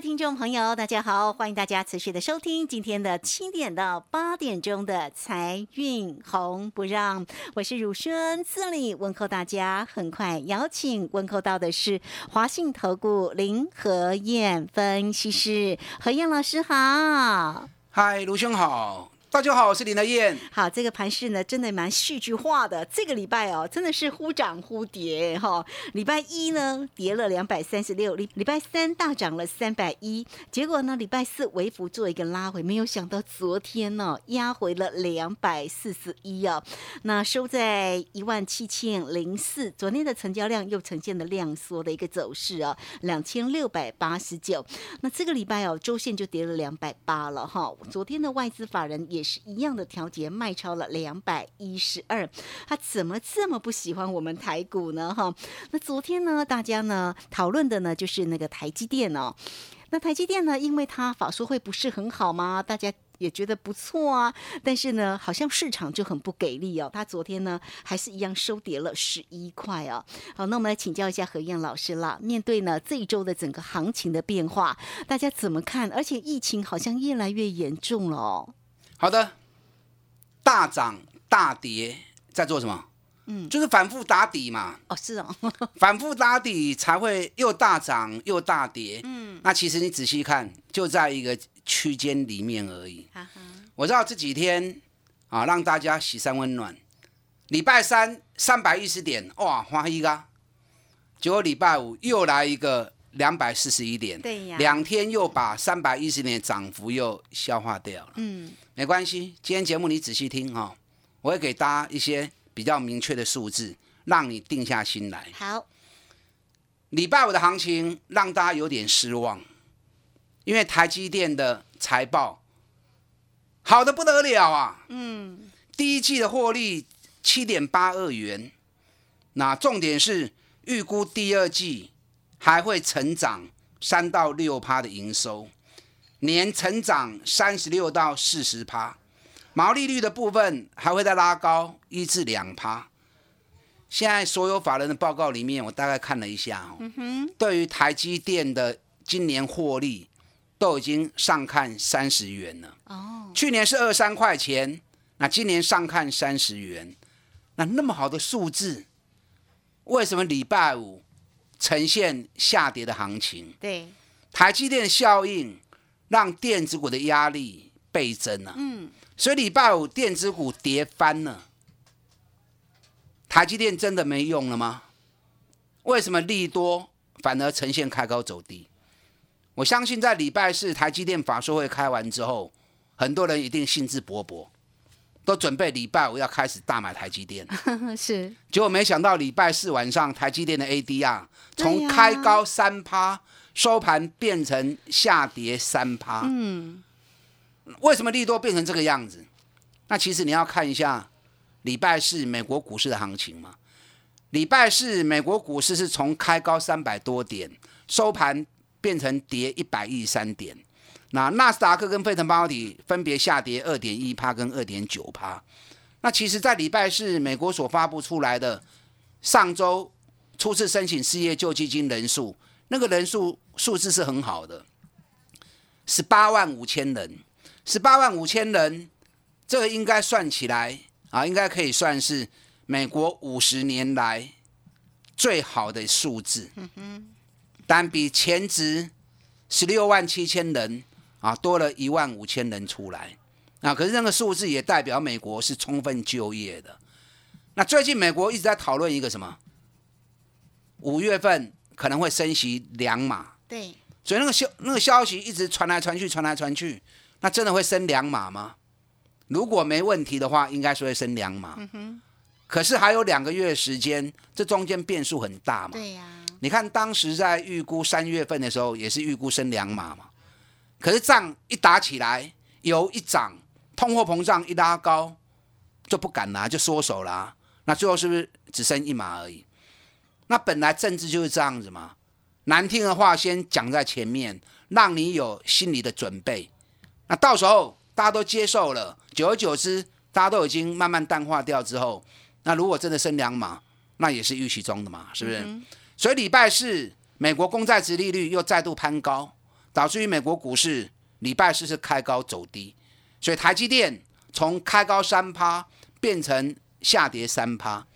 听众朋友，大家好，欢迎大家持续的收听今天的七点到八点钟的财运红不让，我是汝轩，这里问候大家。很快邀请问候到的是华信投顾林和燕分析师何燕老师好。嗨，卢兄好，大家好，我是林德燕。好，这个盘势呢，真的蛮戏剧化的。这个礼拜哦，真的是忽涨忽跌哈、礼拜一呢，跌了两百三十六，礼礼拜三大涨了三百一，结果呢，礼拜四微幅做一个拉回，没有想到昨天呢、压回了两百四十一哦，那收在一万七千零四。昨天的成交量又呈现了量缩的一个走势哦，两千六百八十九。那这个礼拜哦，周线就跌了两百八了哈。昨天的外资法人也也是一样的调节，卖超了两百一十二。他怎么这么不喜欢我们台股呢？哈，那昨天呢，大家呢讨论的呢就是那个台积电哦。那台积电呢，因为它法说会不是很好吗？大家也觉得不错啊，但是呢，好像市场就很不给力哦。它昨天呢，还是一样收跌了十一块哦。好，那我们来请教一下何燕老师啦。面对呢这一周的整个行情的变化，大家怎么看？而且疫情好像越来越严重了哦。好的，大涨大跌在做什么？嗯，就是反复打底嘛，哦，是哦，反复打底才会又大涨又大跌。嗯，那其实你仔细看，就在一个区间里面而已。哈哈，我知道这几天啊，让大家喜三温暖。礼拜三三百一十点，哇，花一个。结果礼拜五又来一个两百四十一点，对呀两天又把三百一十点的涨幅又消化掉了。嗯，没关系，今天节目你仔细听哈、哦，我会给大家一些比较明确的数字，让你定下心来。好，礼拜五的行情让大家有点失望，因为台积电的财报好的不得了啊！嗯，第一季的获利七点八二元，那重点是预估第二季还会成长三到六趴的营收，年成长三十六到四十趴，毛利率的部分还会再拉高一至两趴。现在所有法人的报告里面，我大概看了一下哦，对于台积电的今年获利都已经上看三十元了。哦，去年是二三块钱，那今年上看三十元，那那么好的数字，为什么礼拜五呈现下跌的行情？对，台积电效应让电子股的压力倍增了、嗯，所以礼拜五电子股跌翻了。台积电真的没用了吗？为什么利多反而呈现开高走低？我相信在礼拜四台积电法说会开完之后，很多人一定兴致勃勃，都准备礼拜五要开始大买台积电。是，结果没想到礼拜四晚上台积电的 ADR 从开高三趴，收盘变成下跌三趴。嗯，为什么利多变成这个样子？那其实你要看一下礼拜四美国股市的行情嘛。礼拜四美国股市是从开高三百多点，收盘变成跌一百一十三点。那纳斯达克跟费城半导体分别下跌二点一趴跟二点九趴。那其实，在礼拜四美国所发布出来的上周初次申请失业救济金人数，那个人数数字是很好的，十八万五千人，十八万五千人，这个应该算起来啊，应该可以算是美国五十年来最好的数字。但比前值十六万七千人啊多了一万五千人出来。啊，可是那个数字也代表美国是充分就业的。那最近美国一直在讨论一个什么？五月份可能会升息两码，对，所以那个消那个消息一直传来传去，传来传去，那真的会升两码吗？如果没问题的话，应该是会升两码。可是还有两个月时间，这中间变数很大嘛。对呀，你看当时在预估三月份的时候，也是预估升两码嘛。可是仗一打起来，油一涨，通货膨胀一拉高，就不敢拿，就缩手啦、那最后是不是只剩一码而已？那本来政治就是这样子嘛，难听的话先讲在前面，让你有心理的准备。那到时候大家都接受了，久而久之，大家都已经慢慢淡化掉之后，那如果真的升两码，那也是预期中的嘛，是不是？所以礼拜四，美国公债值利率又再度攀高，导致于美国股市礼拜四是开高走低，所以台积电从开高三趴变成下跌三趴。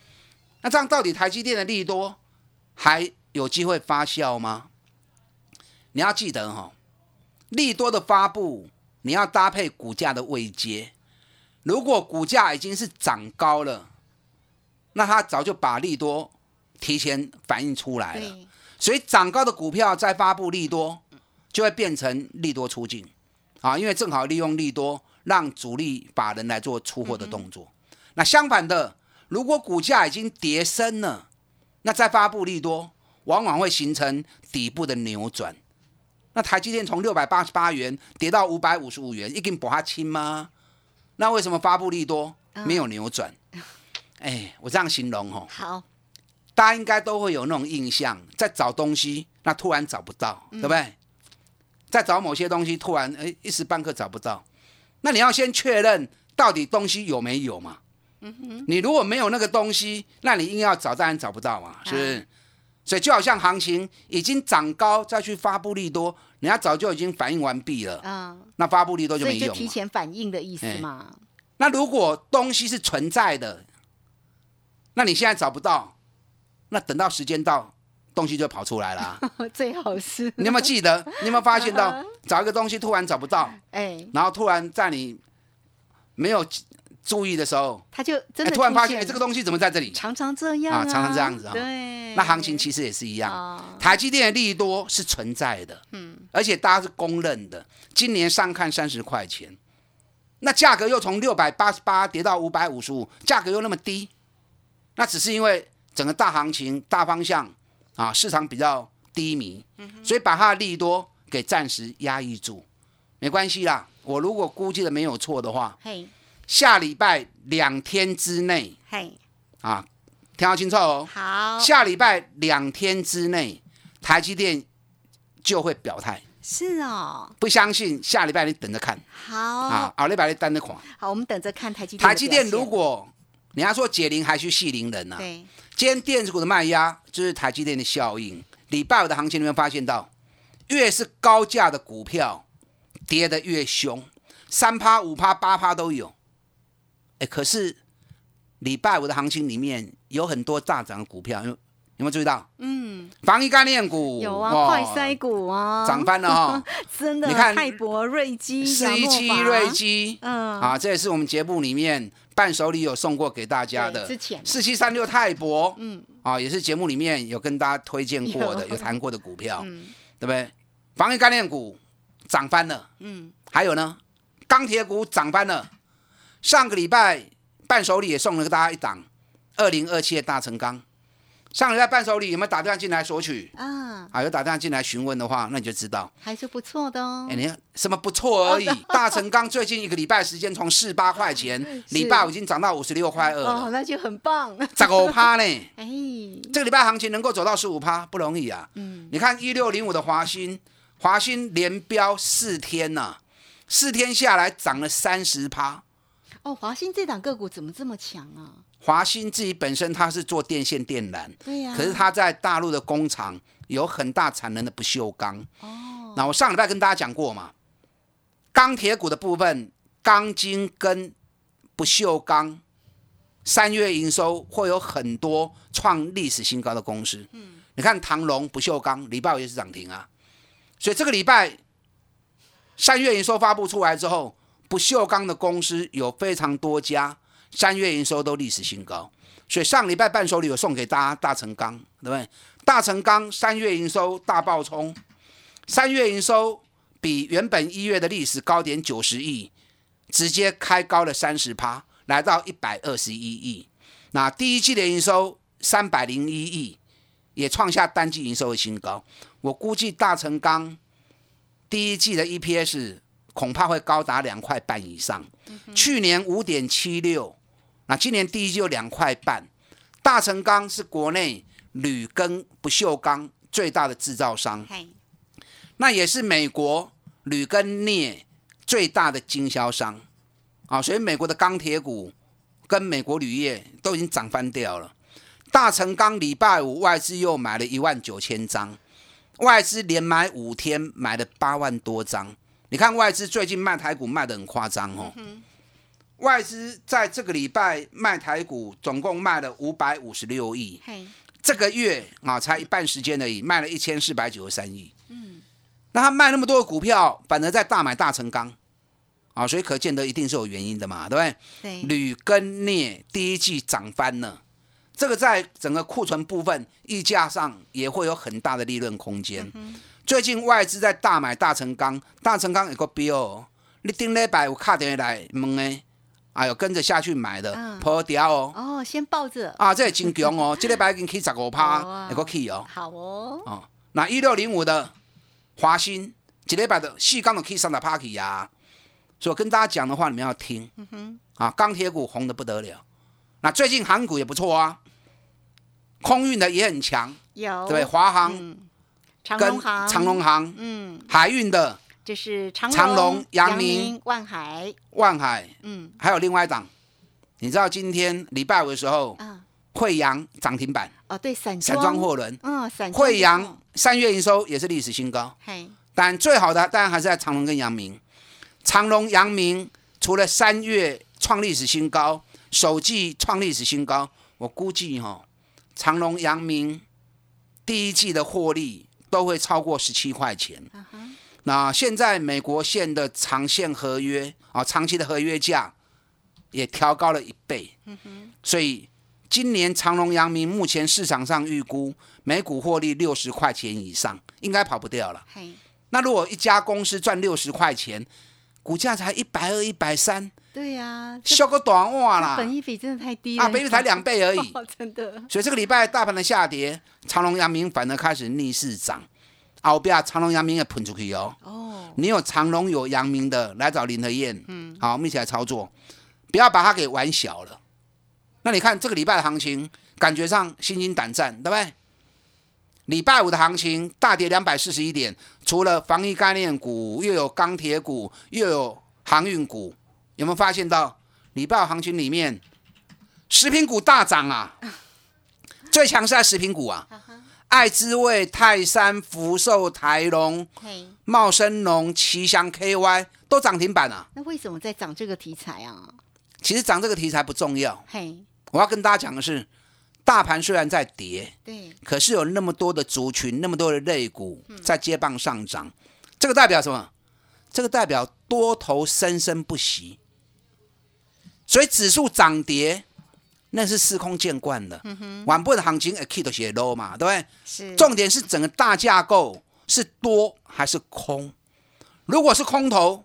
那这样到底台积电的利多还有机会发酵吗？你要记得哈、哦，利多的发布你要搭配股价的位阶。如果股价已经是涨高了，那它早就把利多提前反映出来了。所以涨高的股票再发布利多，就会变成利多出尽啊，因为正好利用利多让主力把人来做出货的动作。那相反的，如果股价已经跌深了，那再发布利多，往往会形成底部的扭转。那台积电从六百八十八元跌到五百五十五元，一定博它轻吗？那为什么发布利多没有扭转？哎，我这样形容哦，好，大家应该都会有那种印象，在找东西，那突然找不到，对不对？在找某些东西，突然哎一时半刻找不到，那你要先确认到底东西有没有嘛？你如果没有那个东西，那你硬要找，当然找不到嘛，是不是？所以就好像行情已经涨高，再去发布利多，人家早就已经反应完毕了，嗯，那发布利多就没用嘛。前反应的意思哎嘛。那如果东西是存在的，那你现在找不到，那等到时间到，东西就跑出来了啊。最好是，你有没有记得？你有没有发现到 找一个东西突然找不到，哎，然后突然在你没有注意的时候，他就真哎，的突然发现哎这个东西怎么在这里？常常这样啊。常常这样子啊。对，那行情其实也是一样，啊，台积电的利多是存在的，嗯，而且大家是公认的，今年上看三十块钱，那价格又从六百八十八跌到五百五十五，价格又那么低，那只是因为整个大行情大方向啊市场比较低迷，所以把它的利多给暂时压抑住，没关系啦。我如果估计的没有错的话，嘿，下礼拜两天之内嘿，啊，听好清楚哦。好，下礼拜两天之内，台积电就会表态。是哦，不相信，下礼拜你等着看好，啊！后礼拜你等着看。好，我们等着看台积电的台积电如果你要说解铃还需系铃人呐、啊，对，今天电子股的卖压就是台积电的效应。礼拜五的行情，你有没有发现到，越是高价的股票跌得越凶，三趴、五趴、八趴都有。哎，可是礼拜五的行情里面有很多大涨的股票，有有没有注意到？嗯，防疫概念股有啊，哇快筛股啊，涨翻了哈、真的，你看泰博、瑞基、四一七瑞，基，嗯，啊，这也是我们节目里面伴手礼有送过给大家的。之前四七三六泰博，嗯啊，也是节目里面有跟大家推荐过的，有有谈过的股票，嗯对不对？防疫概念股涨翻了，嗯，还有呢，钢铁股涨翻了。上个礼拜伴手礼也送了大家一档二零二七的大成钢。上个礼拜伴手礼有没有打电话进来索取？啊，啊，有打电话进来询问的话，那你就知道，还是不错的哦哎、，你看什么不错而已。大成钢最近一个礼拜时间从四八块钱，礼拜五已经涨到五十六块二哦，那就很棒，十五趴呢。哎，这个礼拜行情能够走到十五趴不容易啊。嗯，你看一六零五的华兴，华兴连标四天呐、四天下来涨了三十趴。哦，华兴这档个股怎么这么强啊？华兴自己本身它是做电线电缆，对呀，可是它在大陆的工厂有很大产能的不锈钢。哦，那我上礼拜跟大家讲过嘛，钢铁股的部分，钢筋跟不锈钢，三月营收会有很多创历史新高的公司。嗯，你看唐龙不锈钢礼拜五也是涨停啊，所以这个礼拜三月营收发布出来之后，不锈钢的公司有非常多家三月营收都历史新高。所以上礼拜伴手礼有送给大家大成钢，对不对？大成钢三月营收大爆冲，三月营收比原本一月的历史高点九十亿，直接开高了三十趴，来到一百二十一亿。那第一季的营收三百零一亿，也创下单季营收的新高。我估计大成钢第一季的 EPS 恐怕会高达两块半以上，去年五点七六，那今年第一季有两块半。大成钢是国内铝跟不锈钢最大的制造商，那也是美国铝跟镍最大的经销商啊，所以美国的钢铁股跟美国铝业都已经涨翻掉了。大成钢礼拜五外资又买了一万九千张，外资连买五天买了八万多张。你看外资最近卖台股卖的很夸张哦，外资在这个礼拜卖台股总共卖了五百五十六亿，嘿，这个月啊才一半时间而已，卖了一千四百九十三亿。嗯，那他卖那么多的股票，反而在大买大成钢。啊，所以可见得一定是有原因的嘛，对不对？对，铝跟镍第一季涨翻了，这个在整个库存部分溢价上也会有很大的利润空间。最近外资在大买大成钢，大成钢有个标哦，你顶礼拜有卡电话来问的，哎呦跟着下去买的嗯破掉哦。哦，先抱着，啊，这也真强哦！这礼拜已经起十五哦趴，啊会个起哦。好哦，哦，那一六零五的华兴，一礼拜的细钢的起三十趴起呀。所以跟大家讲的话，你们要听哼。啊，钢铁股红的不得了。那最近航股也不错啊，空运的也很强，有，对，华航嗯，长跟隆行，长隆航，嗯，海运的这是长长隆阳阳明万海，万海，嗯还有另外一档。你知道今天礼拜五的时候，嗯，惠阳涨停板，哦，对，散散装货轮，嗯，散装惠阳，三月营收也是历史新高。嘿，但最好的当然还是在长隆跟阳明。长隆、阳明除了三月创历史新高，首季创历史新高，我估计哈、长隆、阳明第一季的获利都会超过十七块钱。那现在美国线的长线合约啊，长期的合约价也调高了一倍。所以今年长隆、阳明目前市场上预估每股获利六十块钱以上，应该跑不掉了。嘿，那如果一家公司赚六十块钱，股价才一百二、一百三，对呀，这修个短袜这啦！本益比真的太低了，啊，本益才两倍而已。哦，真的，所以这个礼拜大盘的下跌，长隆、阳明反而开始逆势涨。后边长隆、阳明也喷出去哦。哦，你有长隆、有阳明的，来找林和燕。嗯，好，我们一起来操作，不要把它给玩小了。那你看这个礼拜的行情，感觉上心惊胆战，对不对？礼拜五的行情大跌两百四十一点，除了防疫概念股，又有钢铁股，又有航运股，有没有发现到礼拜五行情里面，食品股大涨啊？最强是在食品股啊，爱滋味、泰山、福寿、台龙、茂生龙、奇祥 KY 都涨停板啊。那为什么在涨这个题材啊？其实涨这个题材不重要，嘿，我要跟大家讲的是，大盘虽然在跌，对，可是有那么多的族群，那么多的类股在接棒上涨，这个代表什么？这个代表多头生生不息，所以指数涨跌那是司空见惯的。晚部的行情 A K 都写 low 嘛，对不对？是重点是整个大架构是多还是空？如果是空头，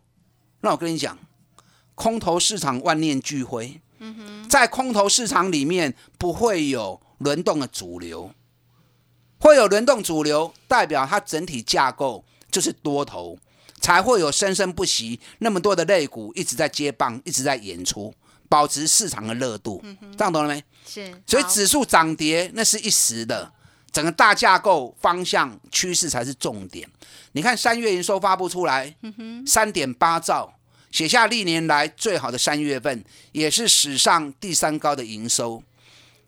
那我跟你讲，空头市场万念俱灰。在空头市场里面不会有轮动的主流，会有轮动主流，代表它整体架构就是多头，才会有生生不息那么多的肋骨一直在接棒，一直在演出，保持市场的热度。这样懂了没？是，所以指数涨跌那是一时的，整个大架构方向趋势才是重点。你看三月营收发布出来，三点八兆，写下历年来最好的三月份，也是史上第三高的营收。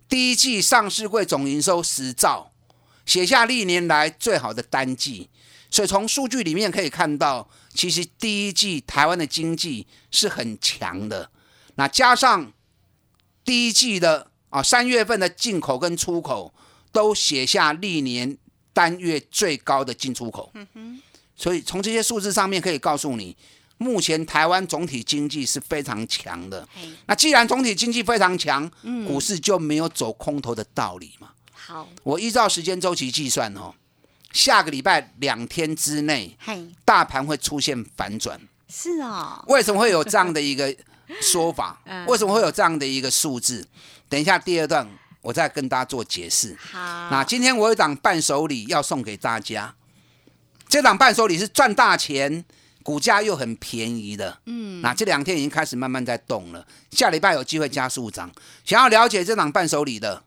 第一季上市柜总营收十兆，写下历年来最好的单季。所以从数据里面可以看到，其实第一季台湾的经济是很强的。那加上第一季的啊三月份的进口跟出口都写下历年单月最高的进出口。所以从这些数字上面可以告诉你，目前台湾总体经济是非常强的。那既然总体经济非常强，股市就没有走空头的道理嘛。好，我依照时间周期计算哦，下个礼拜两天之内，嘿，大盘会出现反转。是啊，为什么会有这样的一个说法 嗯？为什么会有这样的一个数字？等一下第二段我再跟大家做解释。好，那今天我有一档伴手礼要送给大家，这档伴手礼是赚大钱，股价又很便宜的。嗯，那这两天已经开始慢慢在动了，下礼拜有机会加速涨。想要了解这档伴手礼的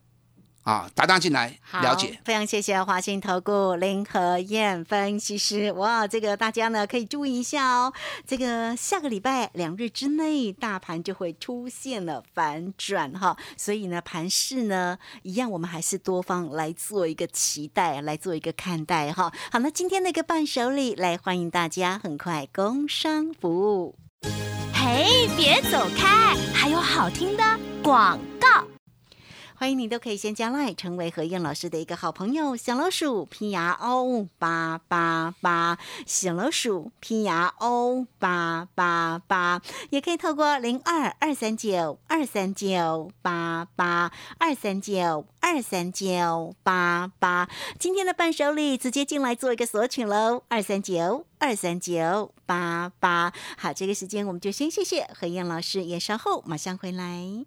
啊，打电话进来了解。非常谢谢华信投顾林和燕分析师。哇，这个大家呢可以注意一下哦。这个下个礼拜两日之内，大盘就会出现了反转哈。所以呢，盘势呢一样，我们还是多方来做一个期待，来做一个看待哈。好，那今天的一个伴手礼，来欢迎大家，很快工商服务。嘿，别走开，还有好听的广告。欢迎你都可以先加赖，成为何燕老师的一个好朋友。小老鼠拼牙 O 八八八，小老鼠拼牙 O 八八八，也可以透过零二二三九二三九八八二三九二三九八八。今天的伴手礼直接进来做一个索取喽，二三九二三九八八。好，这个时间我们就先谢谢何燕老师，也稍后马上回来。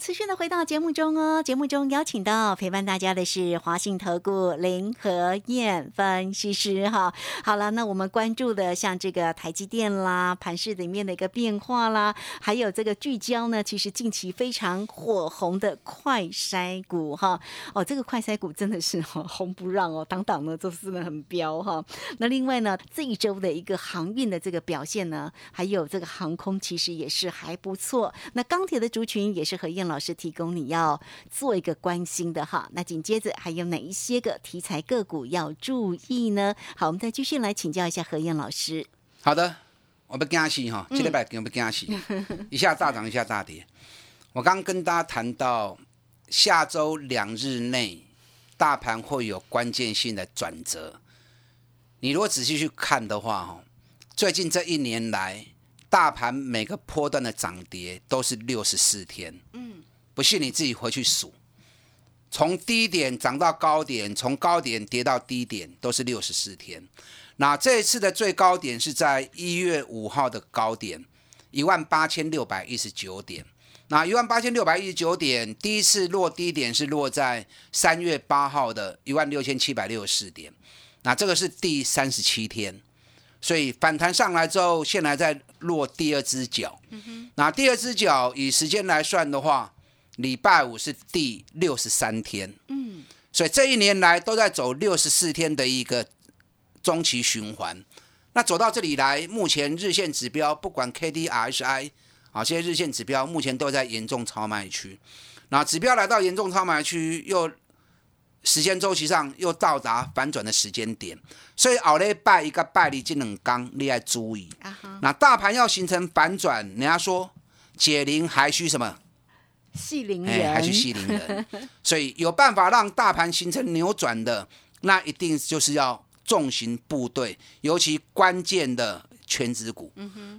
持续的回到节目中哦。节目中邀请到陪伴大家的是华信投顾林和燕分析师哈。好了，那我们关注的像这个台积电啦，盘市里面的一个变化啦，还有这个聚焦呢，其实近期非常火红的快筛股哈。哦，这个快筛股真的是红不让哦，当当呢都是呢很彪哈。那另外呢，这一周的一个航运的这个表现呢，还有这个航空其实也是还不错。那钢铁的族群也是和燕老师提供你要做一个关心的哈。那紧接着还有哪一些个题材个股要注意呢？好，我们再继续来请教一下何燕老师。好的，我不惊喜哈，这礼拜我不惊喜，一下大涨，一下大跌。我刚跟大家谈到，下周两日内大盘会有关键性的转折。你如果仔细去看的话，哈，最近这一年来，大盘每个波段的涨跌都是六十四天。嗯，不信你自己回去数，从低点涨到高点，从高点跌到低点，都是六十四天。那这一次的最高点是在一月五号的高点，一万八千六百一十九点。那一万八千六百一十九点，第一次落低点是落在三月八号的一万六千七百六十四点。那这个是第三十七天，所以反弹上来之后，现在在落第二只脚。那第二只脚以时间来算的话，礼拜五是第六十三天。嗯，所以这一年来都在走六十四天的一个中期循环。那走到这里来，目前日线指标不管 K D R S I 啊，这些日线指标目前都在严重超卖区。那指标来到严重超卖区，又时间周期上又到达反转的时间点，所以后礼拜一个拜里这两刚你要注意。那大盘要形成反转，人家说解铃还需什么？细灵哎，人，还是系铃人。所以有办法让大盘形成扭转的，那一定就是要重型部队，尤其关键的全指股。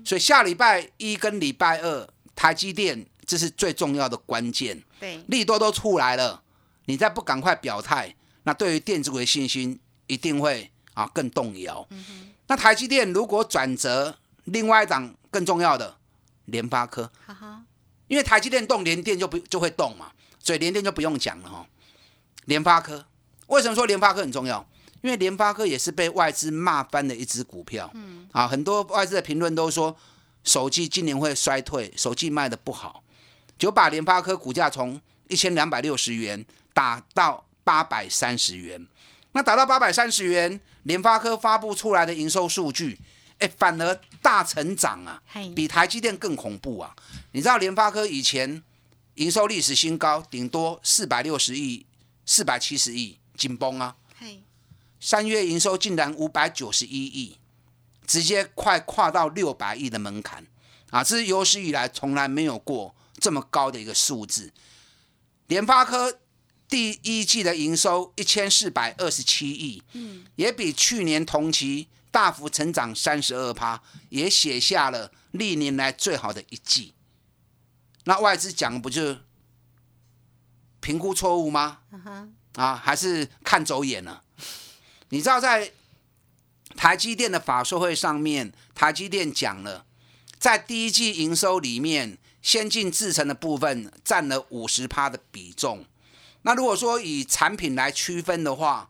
所以下礼拜一跟礼拜二，台积电这是最重要的关键。对，利多都出来了，你再不赶快表态，那对于电子股的信心一定会啊更动摇。那台积电如果转折，另外一档更重要的联发科，哈哈，因为台积电动，联电就不就会动嘛，所以联电就不用讲了哈。联发科为什么说联发科很重要？因为联发科也是被外资骂翻的一只股票。嗯，啊，很多外资的评论都说手机今年会衰退，手机卖的不好，就把联发科股价从一千两百六十元打到八百三十元。那打到八百三十元，联发科发布出来的营收数据，哎，反而大成长啊！比台积电更恐怖啊！你知道联发科以前营收历史新高，顶多四百六十亿、四百七十亿，紧绷啊！嗨，三月营收竟然五百九十一亿，直接快跨到六百亿的门槛啊！这是有史以来从来没有过这么高的一个数字。联发科第一季的营收一千四百二十七亿，嗯，也比去年同期大幅成长三十二趴，也写下了历年来最好的一季。那外资讲不就评估错误吗？啊，还是看走眼了？你知道在台积电的法说会上面，台积电讲了，在第一季营收里面，先进制程的部分占了五十趴的比重。那如果说以产品来区分的话，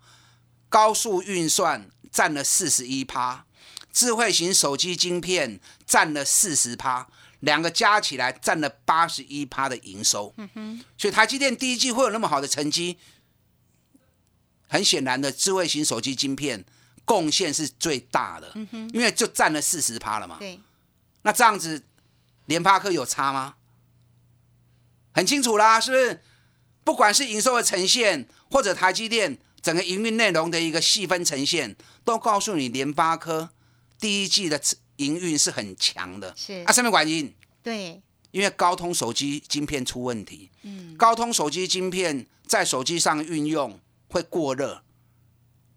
高速运算占了四十一趴，智慧型手机晶片占了四十趴。两个加起来占了八十一趴的营收，嗯哼所以台积电第一季会有那么好的成绩，很显然的，智慧型手机晶片贡献是最大的，嗯哼因为就占了四十趴了嘛。对，那这样子，联发科有差吗？很清楚啦，是不是？不管是营收的呈现，或者台积电整个营运内容的一个细分呈现，都告诉你联发科第一季的。营运是很强的，是。啊，上面管因？对，因为高通手机晶片出问题，嗯，高通手机晶片在手机上运用会过热，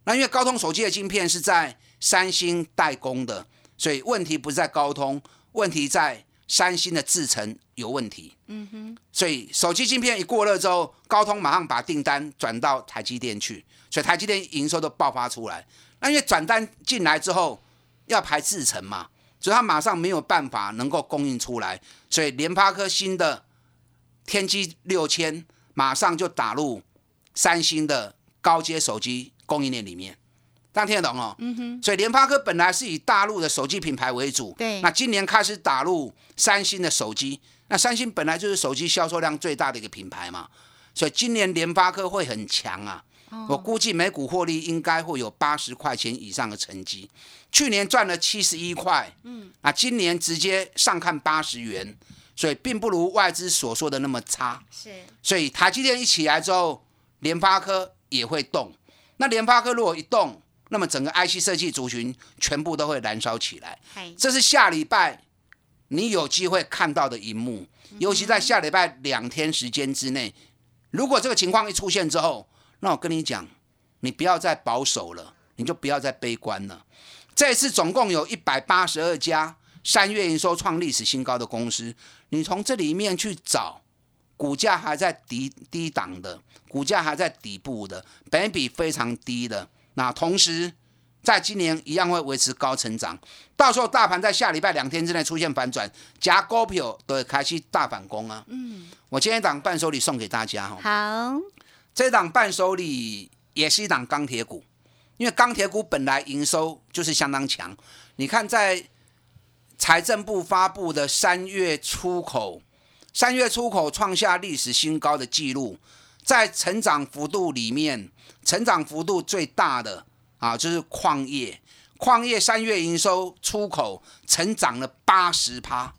那因为高通手机的晶片是在三星代工的，所以问题不是在高通，问题在三星的制程有问题，嗯哼，所以手机晶片一过热之后，高通马上把订单转到台积电去，所以台积电营收都爆发出来，那因为转单进来之后。要排制程嘛，所以他马上没有办法能够供应出来，所以联发科新的天玑六千马上就打入三星的高阶手机供应链里面，大家听得懂哦？嗯哼。所以联发科本来是以大陆的手机品牌为主，对。那今年开始打入三星的手机，那三星本来就是手机销售量最大的一个品牌嘛，所以今年联发科会很强啊。我估计每股获利应该会有八十块钱以上的成绩。去年赚了七十一块，嗯，啊，今年直接上看八十元，所以并不如外资所说的那么差。是，所以台积电一起来之后，联发科也会动。那联发科如果一动，那么整个 IC 设计族群全部都会燃烧起来。这是下礼拜你有机会看到的一幕，尤其在下礼拜两天时间之内，如果这个情况一出现之后，那我跟你讲，你不要再保守了，你就不要再悲观了。这次总共有一百八十二家三月营收创历史新高的公司，你从这里面去找，股价还在低低档的，股价还在底部的，本比非常低的。那同时，在今年一样会维持高成长。到时候大盘在下礼拜两天之内出现反转，夹股票都会开始大反攻啊。嗯，我今天档伴手礼送给大家哈。好。这档伴手礼也是一档钢铁股，因为钢铁股本来营收就是相当强。你看，在财政部发布的三月出口，三月出口创下历史新高的记录，在成长幅度里面，成长幅度最大的啊，就是矿业。矿业三月营收出口成长了八十趴，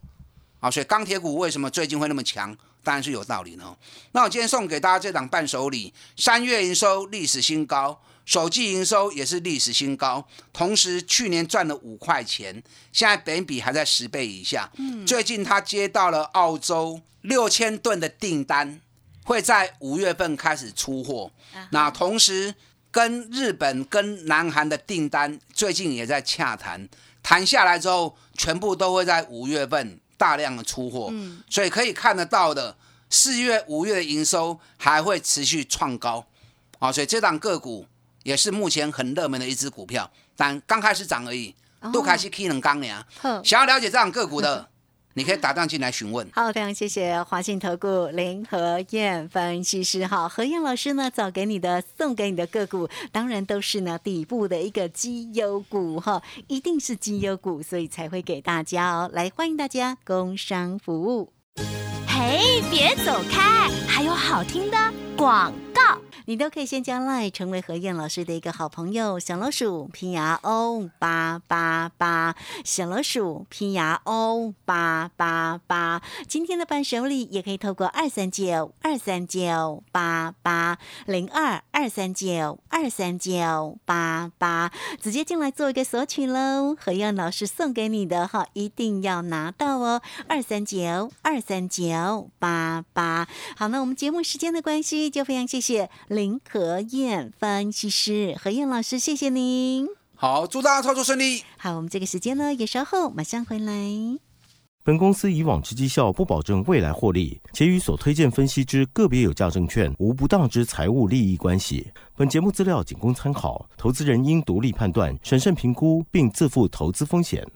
啊，所以钢铁股为什么最近会那么强？当然是有道理呢。那我今天送给大家这档伴手礼，三月营收历史新高，首季营收也是历史新高，同时去年赚了五块钱，现在本比还在十倍以下。嗯，最近他接到了澳洲六千吨的订单，会在五月份开始出货。那同时跟日本、跟南韩的订单最近也在洽谈，谈下来之后，全部都会在五月份。大量的出货，所以可以看得到的，四月、五月的营收还会持续创高，啊，所以这档个股也是目前很热门的一只股票，但刚开始涨而已，都开始 K 能刚呀。想要了解这档个股的。你可以打断进来询问。好，非常谢谢华信投顾林和燕分析师。好，何燕老师呢，早给你的、送给你的个股，当然都是呢底部的一个绩优股哈，一定是绩优股，所以才会给大家哦。来，欢迎大家工商服务。嘿，别走开，还有好听的广告。你都可以先加 line 成为何燕老师的一个好朋友，小老鼠拼牙 O 八八八，小老鼠拼牙 O 八八八。今天的伴手礼也可以透过二三九二三九八八零二二三九二三九八八，直接进来做一个索取喽。何燕老师送给你的哈，一定要拿到哦，二三九二三九八八。好，那我们节目时间的关系，就非常谢谢林和燕分析师何燕老师，谢谢您。好，祝大家操作顺利。好，我们这个时间呢也稍后马上回来。本公司以往之绩效不保证未来获利，且与所推荐分析之个别有价证券无不当之财务利益关系。本节目资料仅供参考，投资人应独立判断、审慎评估，并自负投资风险。